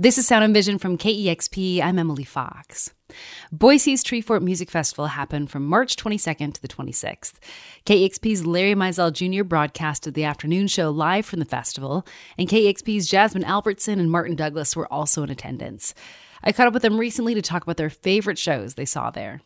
This is Sound and Vision from KEXP. I'm Emily Fox. Boise's Treefort Music Festival happened from March 22nd to the 26th. KEXP's Larry Mizell Jr. broadcasted the afternoon show live from the festival, and KEXP's Jasmine Albertson and Martin Douglas were also in attendance. I caught up with them recently to talk about their favorite shows they saw there.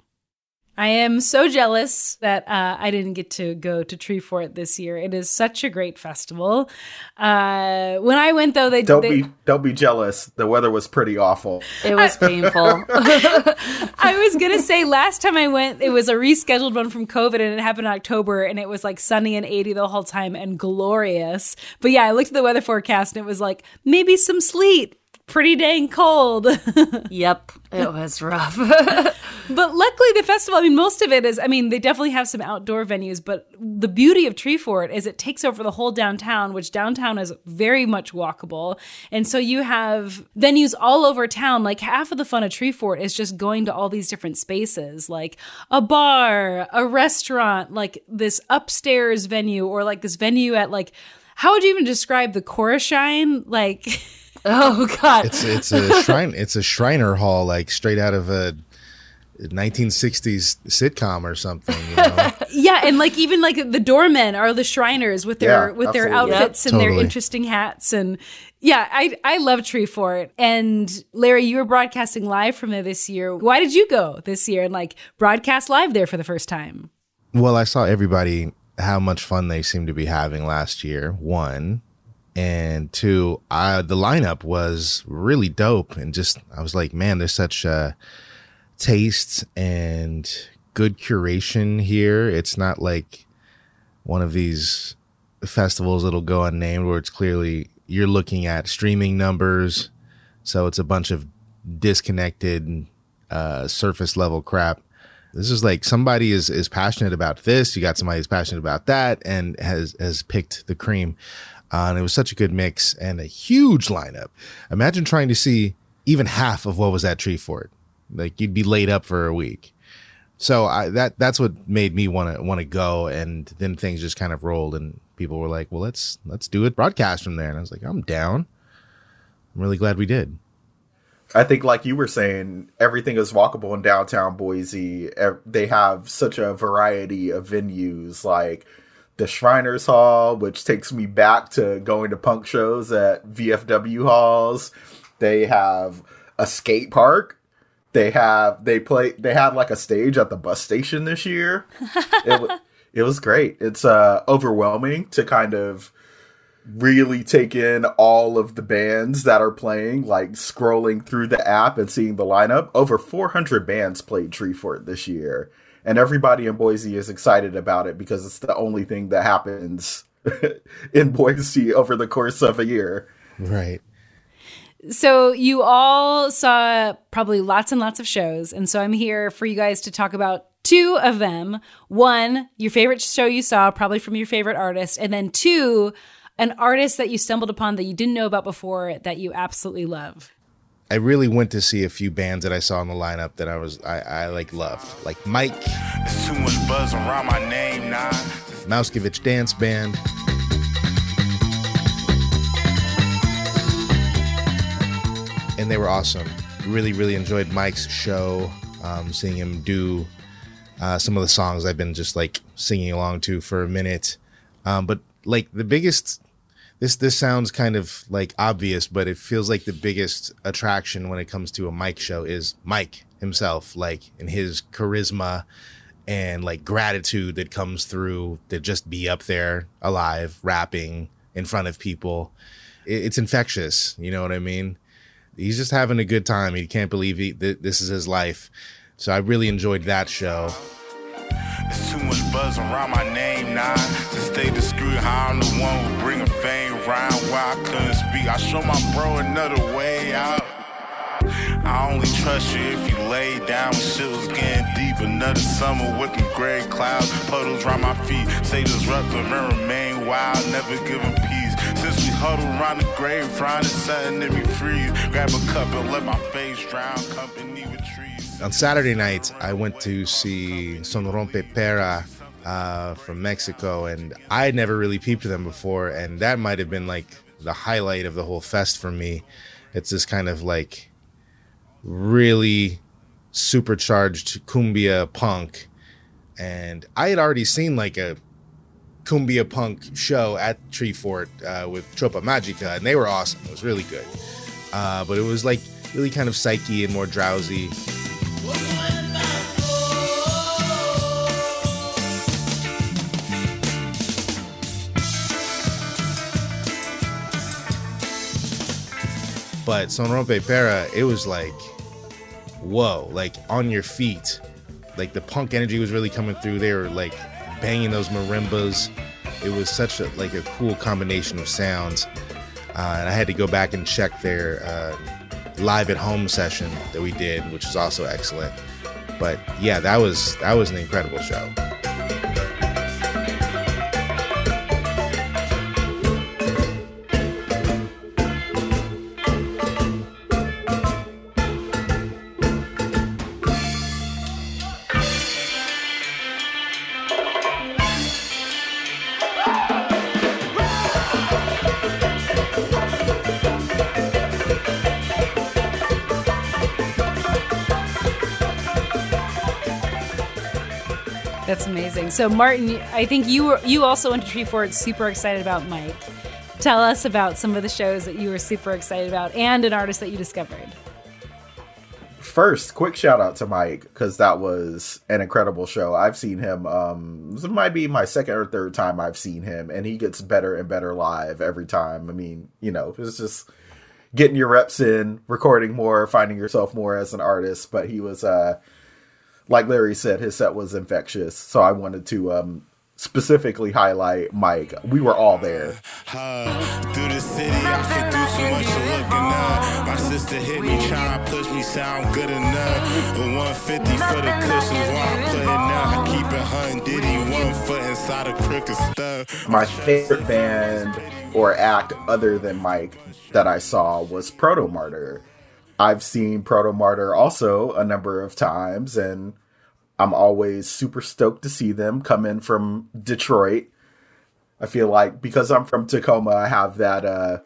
I am so jealous that uh, I didn't get to go to Treefort this year. It is such a great festival. Uh, when I went, though, they don't they, be don't be jealous. The weather was pretty awful. It was painful. I was gonna say last time I went, it was a rescheduled one from COVID, and it happened in October, and it was like sunny and eighty the whole time and glorious. But yeah, I looked at the weather forecast, and it was like maybe some sleet pretty dang cold. yep, it was rough. but luckily, the festival, I mean, most of it is, I mean, they definitely have some outdoor venues, but the beauty of Treefort is it takes over the whole downtown, which downtown is very much walkable. And so you have venues all over town. Like half of the fun of Treefort is just going to all these different spaces, like a bar, a restaurant, like this upstairs venue, or like this venue at like, how would you even describe the Korah Shrine? Like, Oh God! It's it's a shrine. It's a Shriner Hall, like straight out of a 1960s sitcom or something. You know? yeah, and like even like the doormen are the Shriners with their yeah, with their outfits and totally. their interesting hats and yeah, I I love Treefort. And Larry, you were broadcasting live from there this year. Why did you go this year and like broadcast live there for the first time? Well, I saw everybody how much fun they seemed to be having last year. One, and two, I, the lineup was really dope, and just I was like, man, there's such uh, taste and good curation here. It's not like one of these festivals that'll go unnamed where it's clearly you're looking at streaming numbers, so it's a bunch of disconnected uh, surface level crap. This is like somebody is is passionate about this. You got somebody who's passionate about that, and has has picked the cream. Uh, and it was such a good mix and a huge lineup. Imagine trying to see even half of what was at Treefort. Like you'd be laid up for a week. So I, that that's what made me want to want to go. And then things just kind of rolled, and people were like, "Well, let's let's do it broadcast from there." And I was like, "I'm down." I'm really glad we did. I think, like you were saying, everything is walkable in downtown Boise. They have such a variety of venues, like the Shriners Hall, which takes me back to going to punk shows at VFW halls. They have a skate park. They have they play they had like a stage at the bus station this year. it, it was great. It's uh overwhelming to kind of really take in all of the bands that are playing, like scrolling through the app and seeing the lineup. Over 400 bands played Treefort this year and everybody in Boise is excited about it because it's the only thing that happens in Boise over the course of a year. Right. So you all saw probably lots and lots of shows, and so I'm here for you guys to talk about two of them. One, your favorite show you saw, probably from your favorite artist, and then two, an artist that you stumbled upon that you didn't know about before that you absolutely love. I really went to see a few bands that I saw in the lineup that I was I, I like loved, like Mike. There's too much buzz around my name now. Mauskovic Dance Band. And they were awesome. Really, really enjoyed Mike's show. Um, seeing him do uh, some of the songs I've been just like singing along to for a minute. Um, but like the biggest this this sounds kind of like obvious, but it feels like the biggest attraction when it comes to a Mike show is Mike himself, like in his charisma and like gratitude that comes through to just be up there alive, rapping in front of people. It, it's infectious, you know what I mean? He's just having a good time. He can't believe he, th- this is his life. So I really enjoyed that show. There's too much buzz around my name now. To stay discreet, I'm the one show my bro another way out. I only trust you if you lay down when shit was getting deep. Another summer whipping gray clouds, puddles around my feet. Say disruptive and remain wild, never giving peace. Since we huddle around the grave, trying to set me free. Grab a cup and let my face drown company with trees on Saturday night, I went to see Son Rompe Pera uh, from Mexico, and I had never really peeped them before, and that might have been like the highlight of the whole fest for me. It's this kind of like really supercharged cumbia punk. And I had already seen like a cumbia punk show at Treefort uh, with Tropa Magica, and they were awesome. It was really good. Uh, but it was like really kind of psyche and more drowsy. But Son Rompe Pera, it was like, whoa, like on your feet. Like the punk energy was really coming through. They were like banging those marimbas. It was such a like a cool combination of sounds. Uh, and I had to go back and check their uh, live at home session that we did, which was also excellent. But yeah, that was that was an incredible show. That's amazing. So, Martin, I think you were you also went to Tree Treefort super excited about Mike. Tell us about some of the shows that you were super excited about and an artist that you discovered. First, quick shout out to Mike because that was an incredible show. I've seen him. Um, this might be my second or third time I've seen him, and he gets better and better live every time. I mean, you know, it's just getting your reps in, recording more, finding yourself more as an artist. But he was, uh, like Larry said, his set was infectious. So I wanted to um, specifically highlight Mike. We were all there. Uh, through the city, I can do too much of looking up. My sister hit me, trying to push me, sound good enough. The 150 for the cushions, while I play it now. I keep it hun diddy, one foot inside a crooked stuff. My favorite band or act other than Mike that I saw was Protomartyr. I've seen Protomartyr also a number of times, and I'm always super stoked to see them come in from Detroit. I feel like because I'm from Tacoma, I have that uh,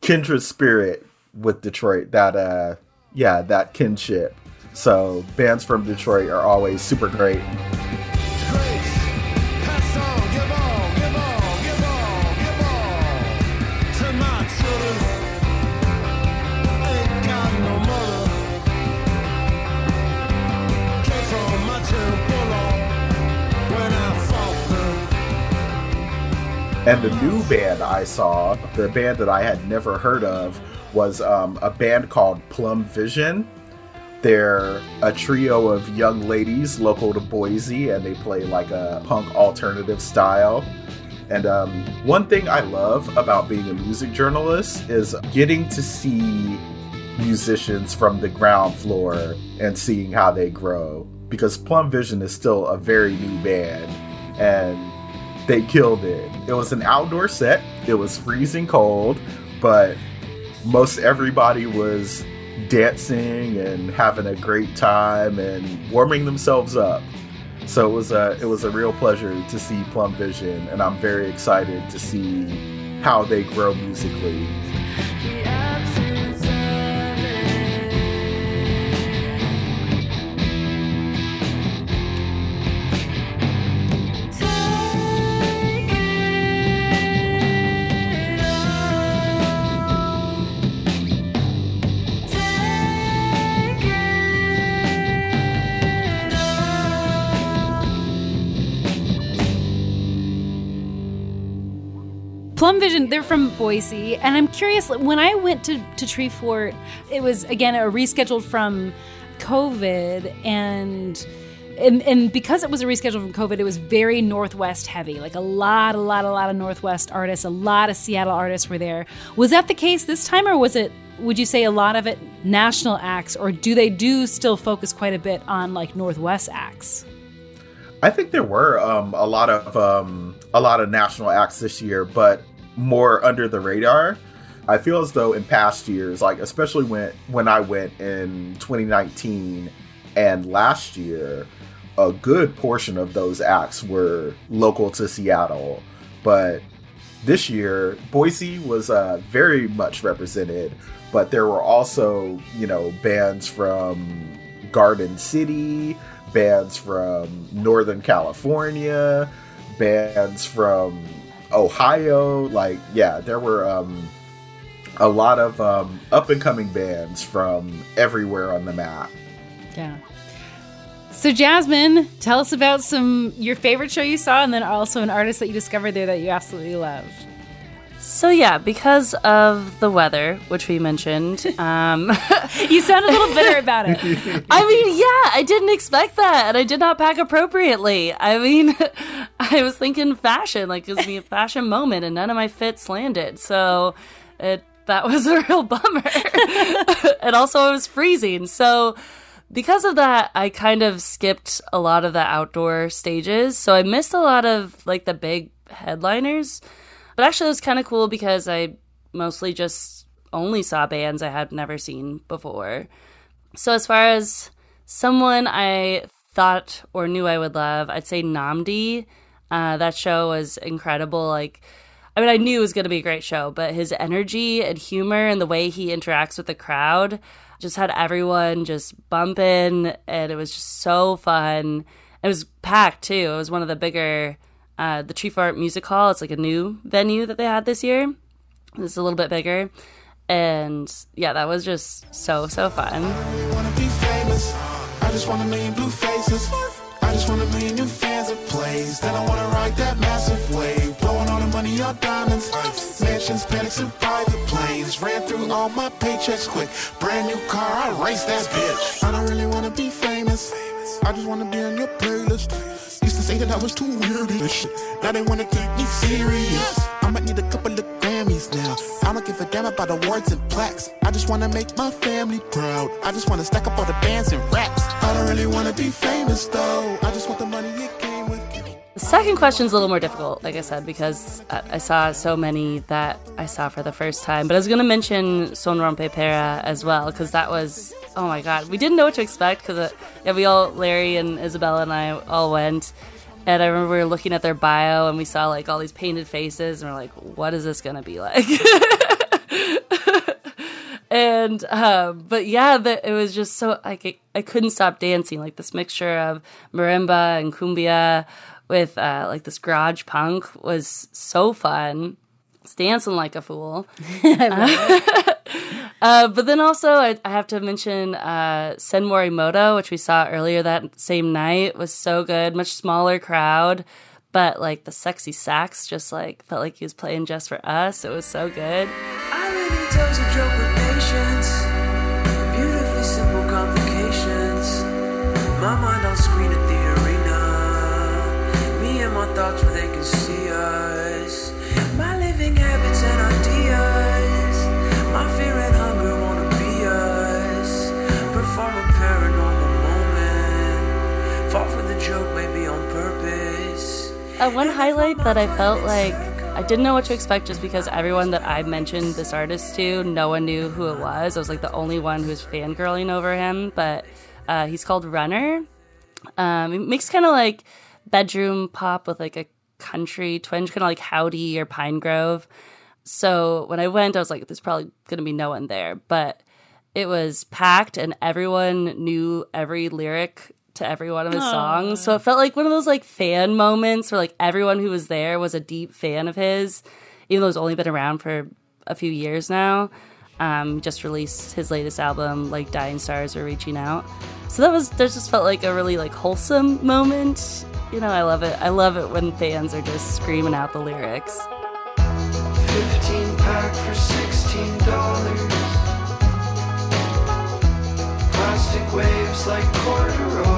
kindred spirit with Detroit. That uh, yeah, that kinship. So bands from Detroit are always super great. And the new band I saw, the band that I had never heard of, was um, a band called Plum Vision. They're a trio of young ladies local to Boise, and they play like a punk alternative style. And um, one thing I love about being a music journalist is getting to see musicians from the ground floor and seeing how they grow. Because Plum Vision is still a very new band, and they killed it. It was an outdoor set. It was freezing cold, but most everybody was dancing and having a great time and warming themselves up. So it was a it was a real pleasure to see Plum Vision, and I'm very excited to see how they grow musically. Plum Vision, they're from Boise, and I'm curious. When I went to to Treefort, it was again a rescheduled from COVID, and and and because it was a reschedule from COVID, it was very Northwest heavy. Like a lot, a lot, a lot of Northwest artists, a lot of Seattle artists were there. Was that the case this time, or was it? Would you say a lot of it national acts, or do they do still focus quite a bit on like Northwest acts? I think there were um, a lot of um, a lot of national acts this year, but more under the radar. I feel as though in past years, like especially when when I went in 2019 and last year, a good portion of those acts were local to Seattle. But this year, Boise was uh, very much represented, but there were also, you know, bands from Garden City, bands from Northern California, bands from Ohio. Like, yeah, there were um, a lot of um, up and coming bands from everywhere on the map. Yeah. So Jasmine, tell us about some your favorite show you saw, and then also an artist that you discovered there that you absolutely loved. So yeah, because of the weather, which we mentioned, um, You sound a little bitter about it. I mean, yeah, I didn't expect that, and I did not pack appropriately. I mean, I was thinking fashion, like it was be a fashion moment, and none of my fits landed. So it that was a real bummer. and also, it was freezing. So because of that, I kind of skipped a lot of the outdoor stages. So I missed a lot of like the big headliners. But actually, it was kind of cool because I mostly just only saw bands I had never seen before. So as far as someone I thought or knew I would love, I'd say NNAMDÏ. Uh, that show was incredible. Like, I mean, I knew it was going to be a great show, but his energy and humor and the way he interacts with the crowd just had everyone just bumping, and it was just so fun. It was packed too. It was one of the bigger, uh, the Treefort Music Hall. It's like a new venue that they had this year. It's a little bit bigger, and yeah, that was just so so fun. I just want a million blue faces. I just want a million new fans that plays. Then I wanna ride that massive wave. Blowing all the money on diamonds. Mansions, panics, and private planes. Ran through all my paychecks quick. Brand new car, I race that bitch. I don't really wanna be famous. I just wanna be on your playlist. Say that I was too weird shit. Now they wanna take me serious. I might need a couple of Grammys now. I don't give a damn about awards and plaques. I just wanna make my family proud. I just wanna stack up all the bands and raps. I don't really wanna be famous though. I just want the money it came with. The second question is a little more difficult, like I said, because I saw so many that I saw for the first time. But I was going to mention Son Rompe Pera as well, because that was, oh my God, we didn't know what to expect, because uh, yeah, we all, Larry and Isabella and I all went. And I remember we were looking at their bio and we saw like all these painted faces, and we're like, what is this going to be like? and um, but yeah, the, it was just so like I, I couldn't stop dancing. Like this mixture of marimba and cumbia with uh, like this garage punk was so fun. It's dancing like a fool. Uh, but then also, I, I have to mention uh, Sen Morimoto, which we saw earlier that same night, was so good. Much smaller crowd, but like the sexy sax just like felt like he was playing just for us. It was so good. The maybe on purpose. Uh, one highlight that I felt like I didn't know what to expect just because everyone that I mentioned this artist to, no one knew who it was. I was like the only one who was fangirling over him, but uh, he's called Runner. Um, he makes kind of like bedroom pop with like a country twinge, kind of like Howdy or Pinegrove. So when I went, I was like, there's probably going to be no one there, but it was packed and everyone knew every lyric to every one of his songs. So it felt like one of those like fan moments where like everyone who was there was a deep fan of his, even though he's only been around for a few years now. Um, just released his latest album, like Dying Stars Are Reaching Out. So that was that just felt like a really like wholesome moment. You know, I love it. I love it when fans are just screaming out the lyrics. 15 pack for 16 dollars. Plastic waves like corduroy.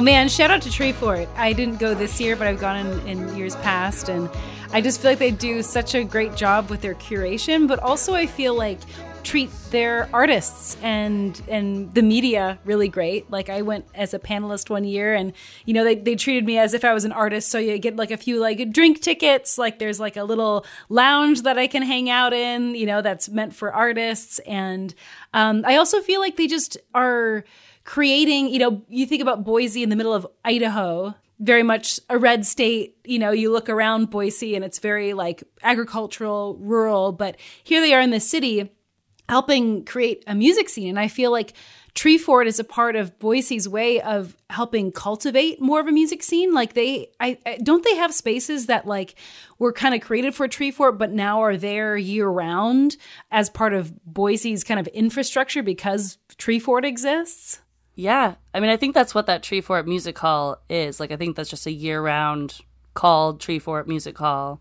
Well, man, shout out to Treefort. I didn't go this year, but I've gone in, in years past, and I just feel like they do such a great job with their curation. But also, I feel like treat their artists and and the media really great. Like I went as a panelist one year and you know they, they treated me as if I was an artist. So you get like a few like drink tickets, like there's like a little lounge that I can hang out in, you know, that's meant for artists. And um, I also feel like they just are creating, you know, you think about Boise in the middle of Idaho, very much a red state. You know, you look around Boise and it's very like agricultural, rural, but here they are in the city helping create a music scene. And I feel like Treefort is a part of Boise's way of helping cultivate more of a music scene. Like they, I, I don't they have spaces that like were kind of created for Treefort, but now are there year round as part of Boise's kind of infrastructure because Treefort exists. Yeah. I mean, I think that's what that Treefort Music Hall is. Like, I think that's just a year round called Treefort Music Hall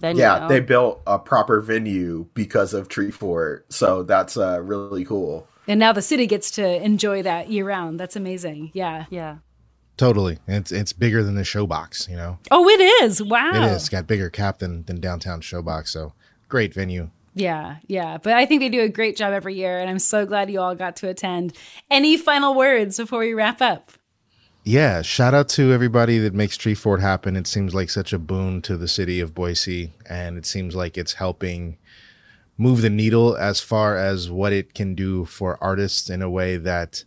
venue. Yeah, they built a proper venue because of Treefort, So that's uh, really cool. And now the city gets to enjoy that year round. That's amazing. Yeah. Yeah. Totally. It's it's bigger than the showbox, you know. Oh, it is. Wow. It is. It's got bigger cap than than downtown showbox. So great venue. Yeah, yeah. But I think they do a great job every year, and I'm so glad you all got to attend. Any final words before we wrap up? Yeah, shout out to everybody that makes Treefort happen. It seems like such a boon to the city of Boise, and it seems like it's helping move the needle as far as what it can do for artists in a way that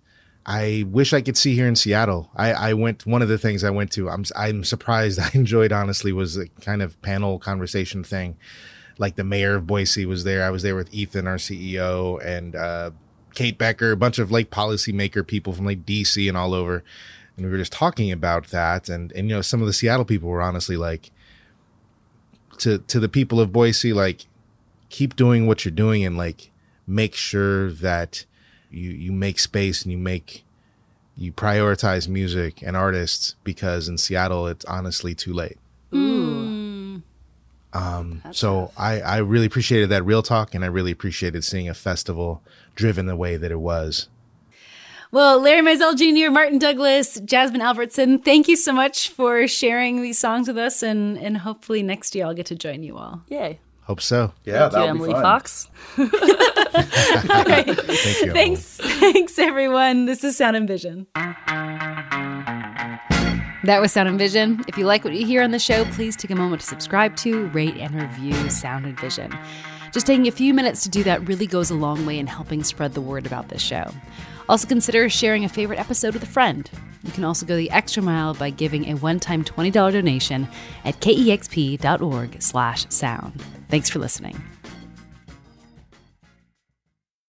I wish I could see here in Seattle. I, I went one of the things I went to. I'm I'm surprised I enjoyed honestly was a kind of panel conversation thing like the mayor of Boise was there. I was there with Ethan, our CEO, and uh, Kate Becker, a bunch of like policymaker people from like DC and all over. And we were just talking about that. And, and, you know, some of the Seattle people were honestly like, to, to the people of Boise, like, keep doing what you're doing and like make sure that you, you make space and you make, you prioritize music and artists because in Seattle, it's honestly too late. Um, so I, I really appreciated that real talk and I really appreciated seeing a festival driven the way that it was. Well, Larry Mizell Jr., Martin Douglas, Jasmine Albertson, thank you so much for sharing these songs with us, and and hopefully next year I'll get to join you all. Yay. Hope so. Yeah, Thank you, that'll Emily be fun. Fox. Thank you. Thanks, thanks everyone. This is Sound and Vision. That was Sound and Vision. If you like what you hear on the show, please take a moment to subscribe to, rate, and review Sound and Vision. Just taking a few minutes to do that really goes a long way in helping spread the word about this show. Also consider sharing a favorite episode with a friend. You can also go the extra mile by giving a one-time $20 donation at kexp.org/sound. Thanks for listening.